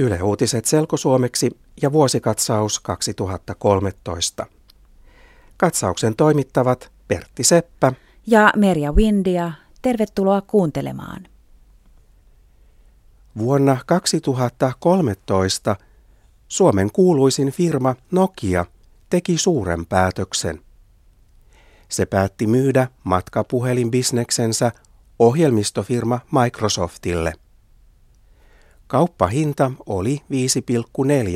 Yle Uutiset selkosuomeksi ja vuosikatsaus 2013. Katsauksen toimittavat Pertti Seppä ja Merja Windia. Tervetuloa kuuntelemaan. Vuonna 2013 Suomen kuuluisin firma Nokia teki suuren päätöksen. Se päätti myydä matkapuhelinbisneksensä ohjelmistofirma Microsoftille – Kauppahinta oli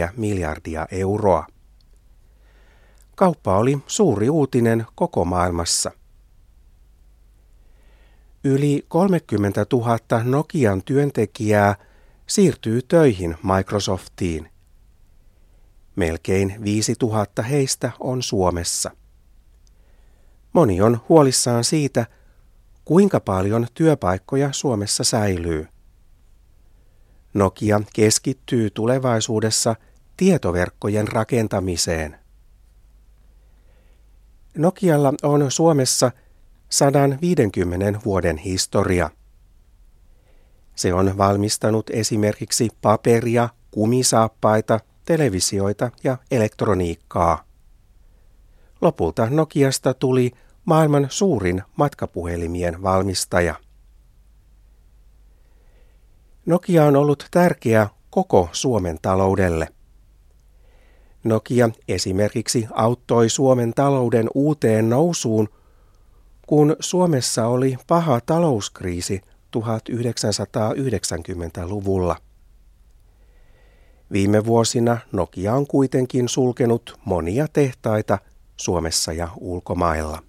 5,4 miljardia euroa. Kauppa oli suuri uutinen koko maailmassa. Yli 30 000 Nokian työntekijää siirtyy töihin Microsoftiin. Melkein 5 000 heistä on Suomessa. Moni on huolissaan siitä, kuinka paljon työpaikkoja Suomessa säilyy. Nokia keskittyy tulevaisuudessa tietoverkkojen rakentamiseen. Nokialla on Suomessa 150 vuoden historia. Se on valmistanut esimerkiksi paperia, kumisaappaita, televisioita ja elektroniikkaa. Lopulta Nokiasta tuli maailman suurin matkapuhelimien valmistaja. Nokia on ollut tärkeä koko Suomen taloudelle. Nokia esimerkiksi auttoi Suomen talouden uuteen nousuun, kun Suomessa oli paha talouskriisi 1990-luvulla. Viime vuosina Nokia on kuitenkin sulkenut monia tehtaita Suomessa ja ulkomailla.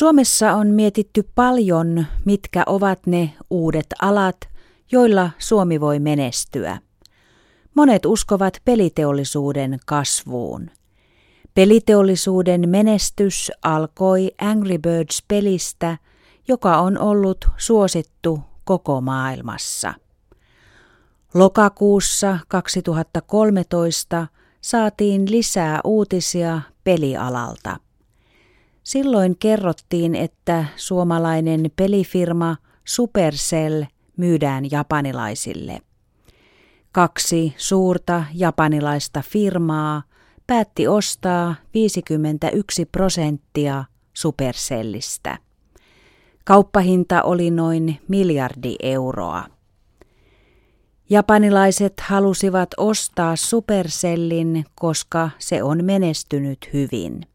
Suomessa on mietitty paljon, mitkä ovat ne uudet alat, joilla Suomi voi menestyä. Monet uskovat peliteollisuuden kasvuun. Peliteollisuuden menestys alkoi Angry Birds-pelistä, joka on ollut suosittu koko maailmassa. Lokakuussa 2013 saatiin lisää uutisia pelialalta. Silloin kerrottiin, että suomalainen pelifirma Supercell myydään japanilaisille. Kaksi suurta japanilaista firmaa päätti ostaa 51 prosenttia Supercellistä. Kauppahinta oli noin miljardi euroa. Japanilaiset halusivat ostaa Supercellin, koska se on menestynyt hyvin.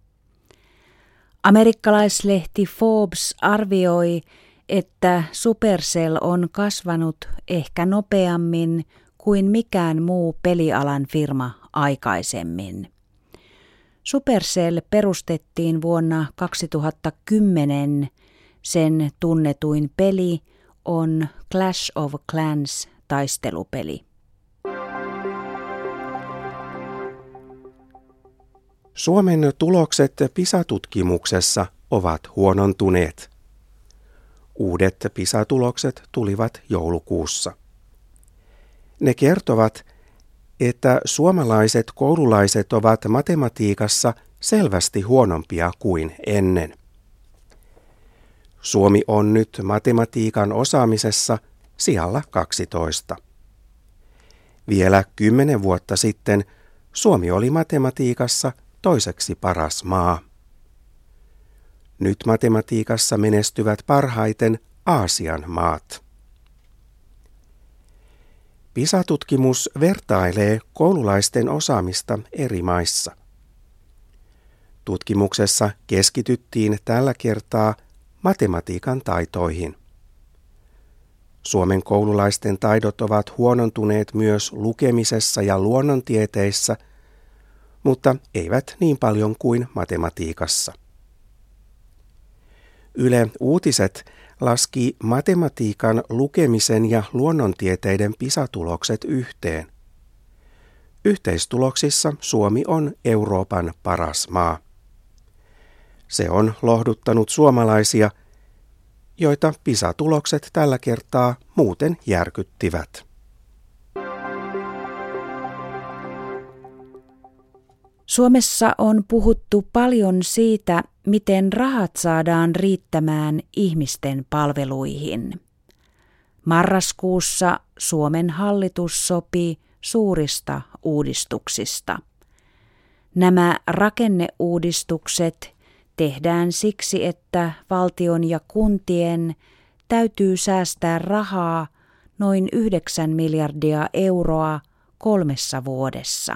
Amerikkalaislehti Forbes arvioi, että Supercell on kasvanut ehkä nopeammin kuin mikään muu pelialan firma aikaisemmin. Supercell perustettiin vuonna 2010. Sen tunnetuin peli on Clash of Clans taistelupeli. Suomen tulokset PISA-tutkimuksessa ovat huonontuneet. Uudet PISA-tulokset tulivat joulukuussa. Ne kertovat, että suomalaiset koululaiset ovat matematiikassa selvästi huonompia kuin ennen. Suomi on nyt matematiikan osaamisessa sijalla 12. Vielä kymmenen vuotta sitten Suomi oli matematiikassa – toiseksi paras maa. Nyt matematiikassa menestyvät parhaiten Aasian maat. PISA-tutkimus vertailee koululaisten osaamista eri maissa. Tutkimuksessa keskityttiin tällä kertaa matematiikan taitoihin. Suomen koululaisten taidot ovat huonontuneet myös lukemisessa ja luonnontieteissä – mutta eivät niin paljon kuin matematiikassa. Yle Uutiset laski matematiikan, lukemisen ja luonnontieteiden pisatulokset yhteen. Yhteistuloksissa Suomi on Euroopan paras maa. Se on lohduttanut suomalaisia, joita pisatulokset tällä kertaa muuten järkyttivät. Suomessa on puhuttu paljon siitä, miten rahat saadaan riittämään ihmisten palveluihin. Marraskuussa Suomen hallitus sopi suurista uudistuksista. Nämä rakenneuudistukset tehdään siksi, että valtion ja kuntien täytyy säästää rahaa noin 9 miljardia euroa kolmessa vuodessa.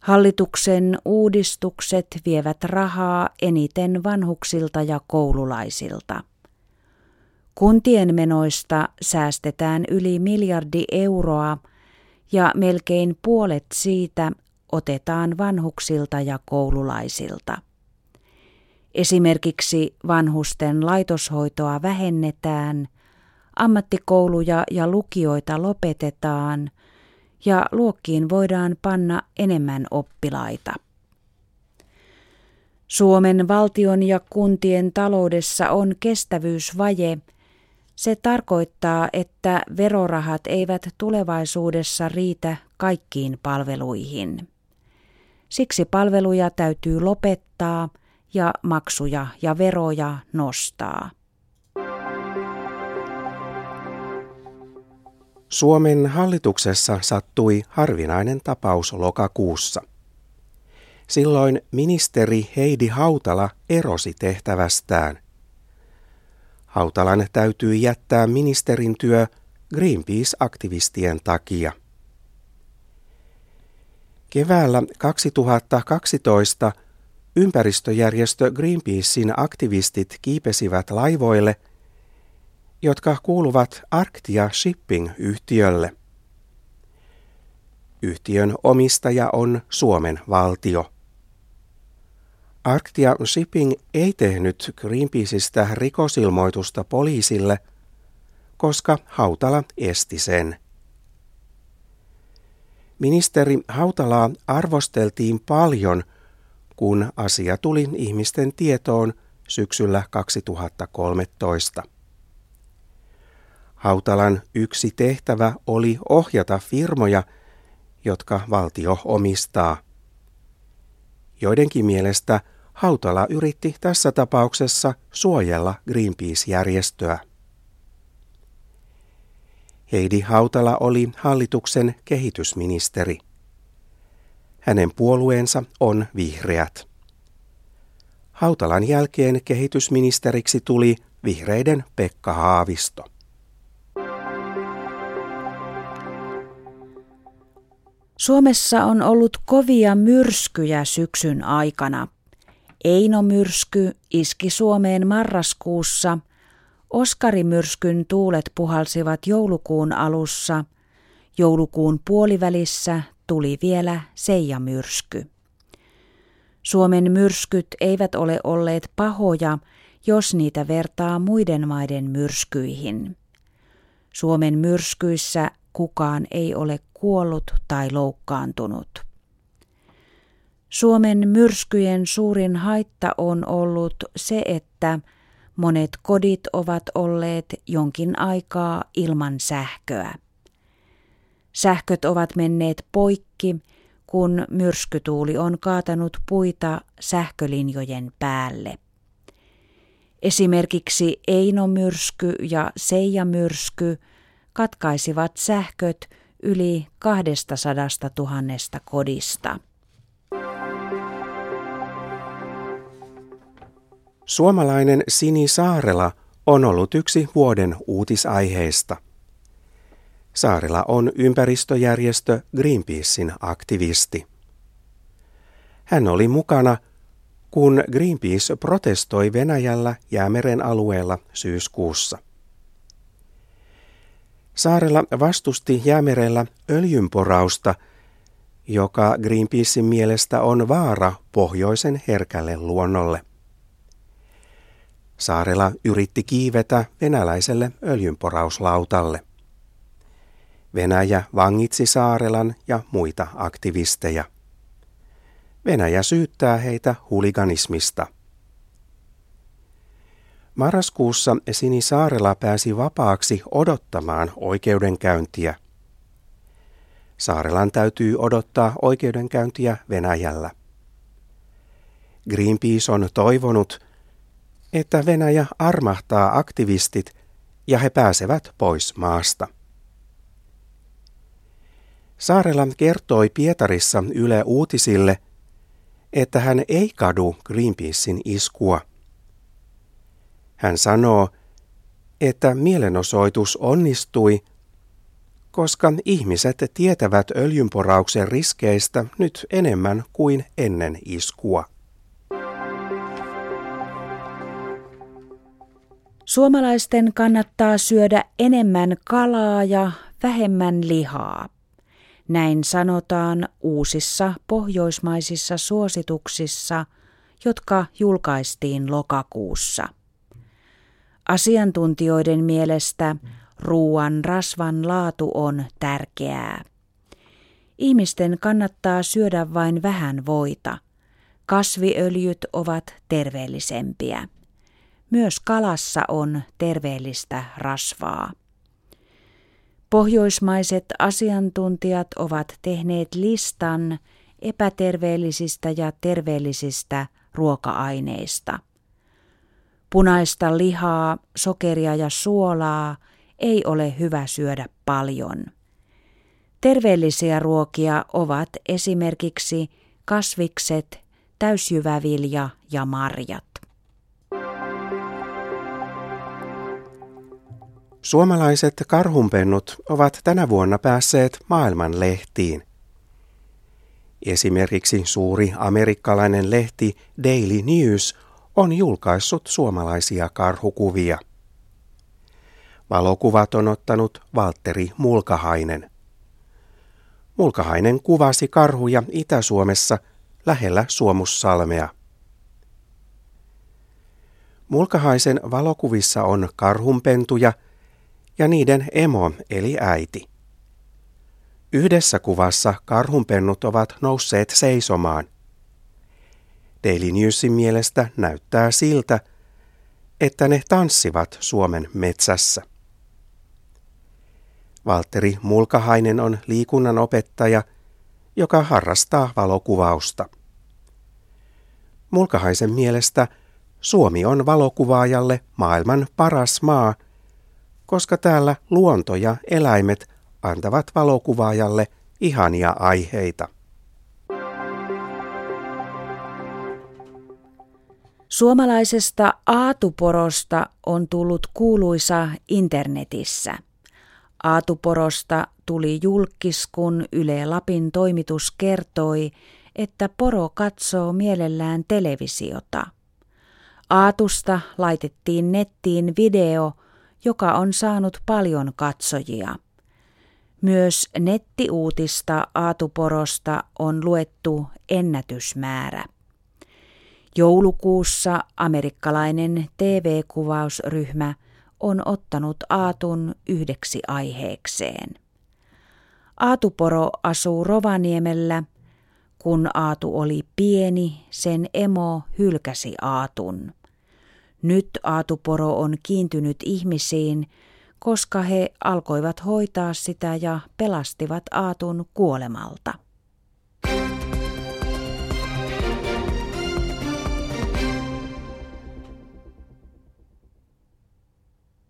Hallituksen uudistukset vievät rahaa eniten vanhuksilta ja koululaisilta. Kuntien menoista säästetään yli miljardi euroa ja melkein puolet siitä otetaan vanhuksilta ja koululaisilta. Esimerkiksi vanhusten laitoshoitoa vähennetään, ammattikouluja ja lukioita lopetetaan ja luokkiin voidaan panna enemmän oppilaita. Suomen valtion ja kuntien taloudessa on kestävyysvaje. Se tarkoittaa, että verorahat eivät tulevaisuudessa riitä kaikkiin palveluihin. Siksi palveluja täytyy lopettaa ja maksuja ja veroja nostaa. Suomen hallituksessa sattui harvinainen tapaus lokakuussa. Silloin ministeri Heidi Hautala erosi tehtävästään. Hautalan täytyi jättää ministerin työ Greenpeace-aktivistien takia. Keväällä 2012 ympäristöjärjestö Greenpeacein aktivistit kiipesivät laivoille, jotka kuuluvat Arctia Shipping-yhtiölle. Yhtiön omistaja on Suomen valtio. Arctia Shipping ei tehnyt Greenpeaceista rikosilmoitusta poliisille, koska Hautala esti sen. Ministeri Hautalaa arvosteltiin paljon, kun asia tuli ihmisten tietoon syksyllä 2013. Hautalan yksi tehtävä oli ohjata firmoja, jotka valtio omistaa. Joidenkin mielestä Hautala yritti tässä tapauksessa suojella Greenpeace-järjestöä. Heidi Hautala oli hallituksen kehitysministeri. Hänen puolueensa on vihreät. Hautalan jälkeen kehitysministeriksi tuli vihreiden Pekka Haavisto. Suomessa on ollut kovia myrskyjä syksyn aikana. Eino-myrsky iski Suomeen marraskuussa Oskarimyrskyn tuulet puhalsivat joulukuun alussa. Joulukuun puolivälissä tuli vielä Seija-myrsky. Suomen myrskyt eivät ole olleet pahoja, jos niitä vertaa muiden maiden myrskyihin. Suomen myrskyissä kukaan ei ole kuollut tai loukkaantunut. Suomen myrskyjen suurin haitta on ollut se, että Monet kodit ovat olleet jonkin aikaa ilman sähköä. Sähköt ovat menneet poikki, kun myrskytuuli on kaatanut puita sähkölinjojen päälle. Esimerkiksi Eino-myrsky ja Seija-myrsky katkaisivat sähköt yli 200 000 kodista. Suomalainen Sini Saarela on ollut yksi vuoden uutisaiheista. Saarela on ympäristöjärjestö Greenpeacein aktivisti. Hän oli mukana, kun Greenpeace protestoi Venäjällä Jäämeren alueella syyskuussa. Saarella vastusti Jäämerellä öljynporausta, joka Greenpeacein mielestä on vaara pohjoisen herkälle luonnolle. Saarela yritti kiivetä venäläiselle öljynporauslautalle. Venäjä vangitsi Saarelan ja muita aktivisteja. Venäjä syyttää heitä huliganismista. Marraskuussa Sini Saarela pääsi vapaaksi odottamaan oikeudenkäyntiä. Saarelan täytyy odottaa oikeudenkäyntiä Venäjällä. Greenpeace on toivonut, että Venäjä armahtaa aktivistit ja he pääsevät pois maasta. Saarela kertoi Pietarissa Yle Uutisille, että hän ei kadu Greenpeacein iskua. Hän sanoo, että mielenosoitus onnistui, koska ihmiset tietävät öljynporauksen riskeistä nyt enemmän kuin ennen iskua. Suomalaisten kannattaa syödä enemmän kalaa ja vähemmän lihaa. Näin sanotaan uusissa pohjoismaisissa suosituksissa, jotka julkaistiin lokakuussa. Asiantuntijoiden mielestä ruoan rasvan laatu on tärkeää. Ihmisten kannattaa syödä vain vähän voita. Kasviöljyt ovat terveellisempiä. Myös kalassa on terveellistä rasvaa. Pohjoismaiset asiantuntijat ovat tehneet listan epäterveellisistä ja terveellisistä ruoka-aineista. Punaista lihaa, sokeria ja suolaa ei ole hyvä syödä paljon. Terveellisiä ruokia ovat esimerkiksi kasvikset, täysjyvävilja ja marjat. Suomalaiset karhunpennut ovat tänä vuonna päässeet maailman lehtiin. Esimerkiksi suuri amerikkalainen lehti Daily News on julkaissut suomalaisia karhukuvia. Valokuvat on ottanut Valtteri Mulkahainen. Mulkahainen kuvasi karhuja Itä-Suomessa lähellä Suomussalmea. Mulkahaisen valokuvissa on karhunpentuja – ja niiden emo eli äiti. Yhdessä kuvassa karhunpennut ovat nousseet seisomaan. Daily Newsin mielestä näyttää siltä, että ne tanssivat Suomen metsässä. Valtteri Mulkahainen on liikunnan opettaja, joka harrastaa valokuvausta. Mulkahaisen mielestä Suomi on valokuvaajalle maailman paras maa – koska täällä luonto ja eläimet antavat valokuvaajalle ihania aiheita. Suomalaisesta aatuporosta on tullut kuuluisa internetissä. Aatuporosta tuli julkis, kun Yle Lapin toimitus kertoi, että poro katsoo mielellään televisiota. Aatusta laitettiin nettiin video – joka on saanut paljon katsojia. Myös nettiuutista Aatuporosta on luettu ennätysmäärä. Joulukuussa amerikkalainen TV-kuvausryhmä on ottanut Aatun yhdeksi aiheekseen. Aatuporo asuu Rovaniemellä. Kun Aatu oli pieni, sen emo hylkäsi Aatun. Nyt aatuporo on kiintynyt ihmisiin, koska he alkoivat hoitaa sitä ja pelastivat Aatun kuolemalta.